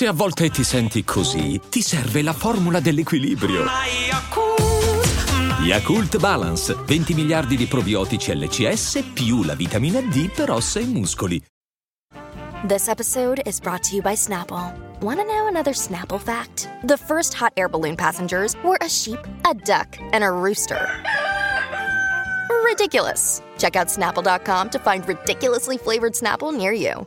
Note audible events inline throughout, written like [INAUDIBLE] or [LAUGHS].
Se a volte ti senti così, ti serve la formula dell'equilibrio. Yakult Balance, 20 miliardi di probiotici LCS più la vitamina D per ossa e muscoli. This episode is brought to you by Snapple. Want to know another Snapple fact? The first hot air balloon passengers were a sheep, a duck, and a rooster. Ridiculous. Check out snapple.com to find ridiculously flavored Snapple near you.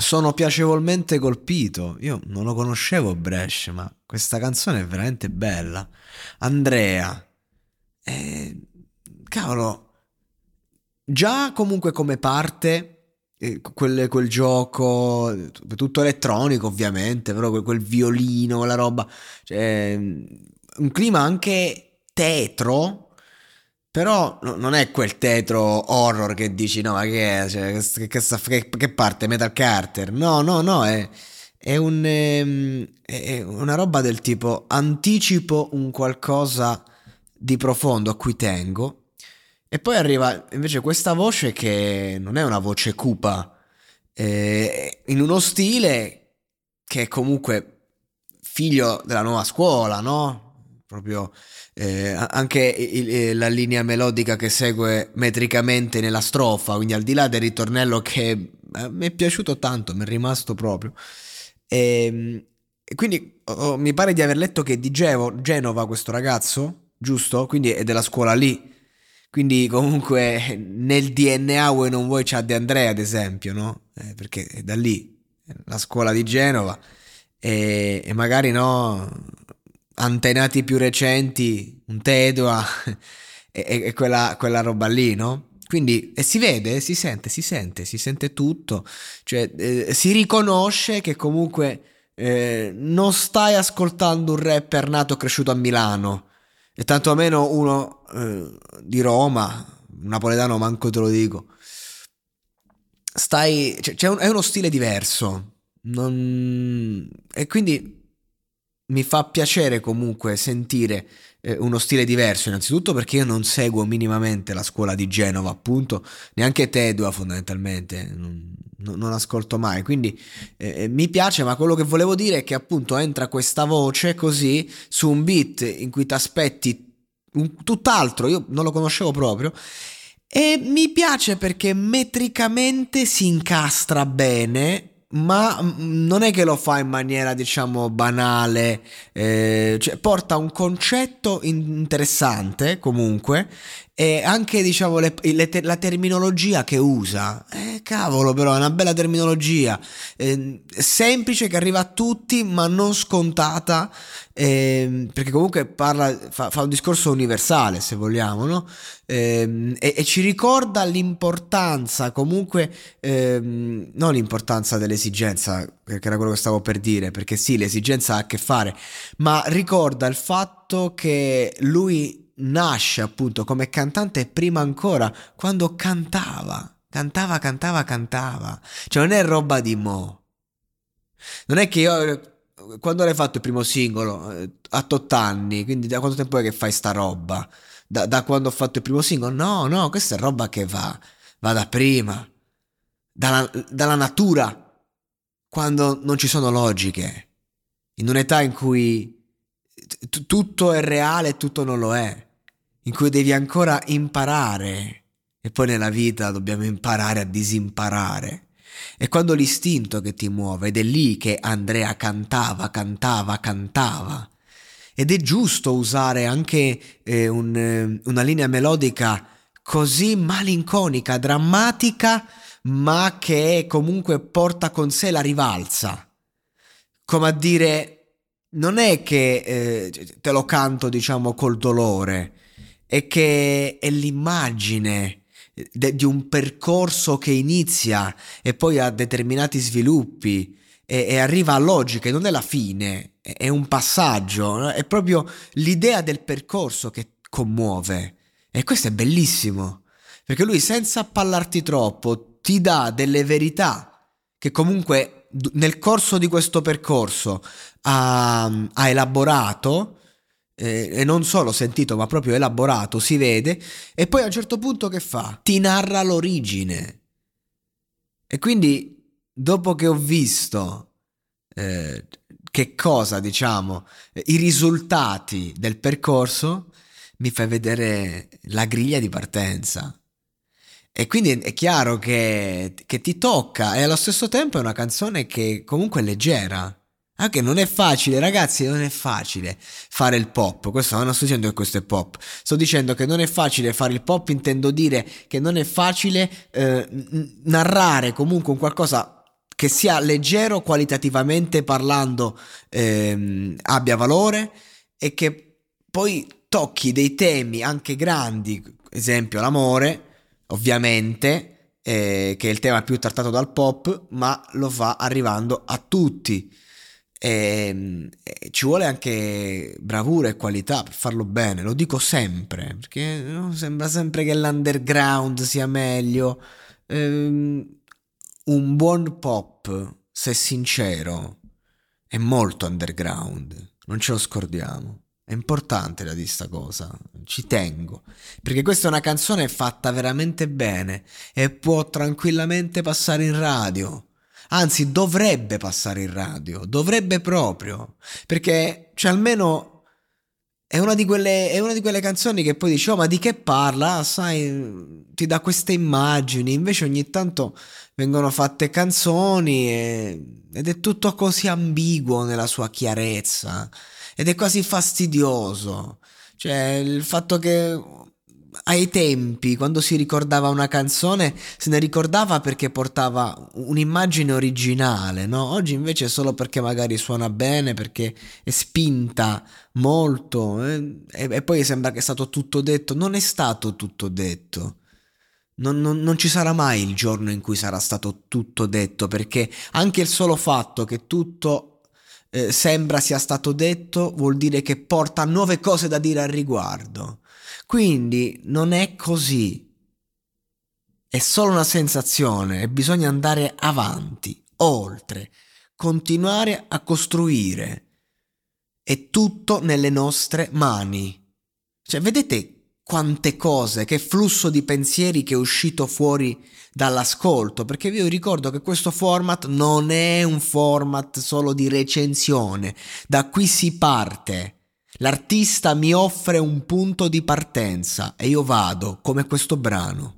Sono piacevolmente colpito. Io non lo conoscevo Bresh, ma questa canzone è veramente bella. Andrea. Eh, cavolo. Già comunque come parte eh, quel, quel, gioco, tutto elettronico ovviamente, però quel, quel violino, la roba, cioè, un clima anche tetro, però no, non è quel tetro horror che dici no ma che è, cioè, che, che, che, parte? Metal Carter, no no no è, è, un, ehm, è una roba del tipo anticipo un qualcosa di profondo a cui tengo e poi arriva invece questa voce che non è una voce cupa, eh, in uno stile che è comunque figlio della nuova scuola, no? Proprio eh, anche il, la linea melodica che segue metricamente nella strofa, quindi al di là del ritornello che eh, mi è piaciuto tanto, mi è rimasto proprio. Ehm, e quindi oh, mi pare di aver letto che di Gevo, Genova questo ragazzo, giusto? Quindi è della scuola lì. Quindi comunque nel DNA vuoi non vuoi c'ha De Andrea ad esempio, no? Eh, perché è da lì, la scuola di Genova. E, e magari no antenati più recenti, un Tedua [LAUGHS] e, e quella, quella, roba lì, no? Quindi si vede, si sente, si sente, si sente tutto, cioè eh, si riconosce che comunque eh, non stai ascoltando un rapper nato e cresciuto a Milano, e tanto meno uno eh, di Roma, napoletano manco te lo dico. Stai, cioè, un, è uno stile diverso, non, e quindi mi fa piacere comunque sentire eh, uno stile diverso, innanzitutto perché io non seguo minimamente la scuola di Genova, appunto, neanche Tedua fondamentalmente, non, non ascolto mai, quindi eh, eh, mi piace, ma quello che volevo dire è che appunto entra questa voce così su un beat in cui ti aspetti un, tutt'altro, io non lo conoscevo proprio, e mi piace perché metricamente si incastra bene ma mm, non è che lo fa in maniera diciamo banale, eh, cioè porta un concetto interessante comunque e anche diciamo le, le, la terminologia che usa, eh, cavolo però è una bella terminologia, eh, semplice che arriva a tutti ma non scontata, eh, perché comunque parla, fa, fa, un discorso universale se vogliamo, no? Eh, e, e, ci ricorda l'importanza comunque, ehm, non l'importanza dell'esigenza, che era quello che stavo per dire, perché sì l'esigenza ha a che fare, ma ricorda il fatto che lui nasce appunto come cantante prima ancora quando cantava, cantava, cantava, cantava. Cioè non è roba di mo. Non è che io quando l'hai fatto il primo singolo eh, a 8 anni, quindi da quanto tempo è che fai sta roba? Da, da quando ho fatto il primo singolo? No, no, questa è roba che va, va da prima, dalla, dalla natura, quando non ci sono logiche, in un'età in cui tutto è reale e tutto non lo è in cui devi ancora imparare e poi nella vita dobbiamo imparare a disimparare. È quando l'istinto che ti muove ed è lì che Andrea cantava, cantava, cantava. Ed è giusto usare anche eh, un, eh, una linea melodica così malinconica, drammatica, ma che comunque porta con sé la rivalsa. Come a dire, non è che eh, te lo canto, diciamo, col dolore, è che è l'immagine de- di un percorso che inizia e poi ha determinati sviluppi e, e arriva a logica, non è la fine, è, un passaggio, è proprio l'idea del percorso che commuove. E questo è bellissimo, perché lui senza appallarti troppo ti dà delle verità che comunque nel corso di questo percorso ha, ha elaborato eh, e non solo sentito ma proprio elaborato, si vede, e poi a un certo punto che fa? Ti narra l'origine. E quindi dopo che ho visto eh, che cosa, diciamo, i risultati del percorso, mi fai vedere la griglia di partenza. E quindi è chiaro che, che ti tocca e allo stesso tempo è una canzone che comunque è leggera. Anche non è facile, ragazzi, non è facile fare il pop. Questo non sto dicendo che questo è pop. Sto dicendo che non è facile fare il pop, intendo dire che non è facile eh, narrare comunque un qualcosa che sia leggero qualitativamente parlando, ehm, abbia valore e che poi tocchi dei temi anche grandi, esempio l'amore, ovviamente, eh, che è il tema più trattato dal pop, ma lo fa arrivando a tutti. E, ehm, e ci vuole anche bravura e qualità per farlo bene, lo dico sempre, perché no, sembra sempre che l'underground sia meglio. Ehm, un buon pop, se sincero, è molto underground, non ce lo scordiamo. È importante da dire sta cosa, ci tengo, perché questa è una canzone fatta veramente bene e può tranquillamente passare in radio. Anzi, dovrebbe passare in radio, dovrebbe proprio, perché cioè, almeno è una, di quelle, è una di quelle canzoni che poi dici, oh ma di che parla? Sai, ti dà queste immagini, invece ogni tanto vengono fatte canzoni e, ed è tutto così ambiguo nella sua chiarezza ed è quasi fastidioso. Cioè, il fatto che ai tempi, quando si ricordava una canzone, se ne ricordava perché portava un'immagine originale, no? Oggi invece è solo perché magari suona bene, perché è spinta molto eh? e, e, poi sembra che è stato tutto detto. Non è stato tutto detto. Non, non, non ci sarà mai il giorno in cui sarà stato tutto detto, perché anche il solo fatto che tutto eh, sembra sia stato detto vuol dire che porta nuove cose da dire al riguardo. Quindi non è così. È solo una sensazione e bisogna andare avanti, oltre, continuare a costruire. È tutto nelle nostre mani. Cioè, vedete quante cose, che flusso di pensieri che è uscito fuori dall'ascolto, perché vi ricordo che questo format non è un format solo di recensione, da qui si parte. L'artista mi offre un punto di partenza e io vado come questo brano.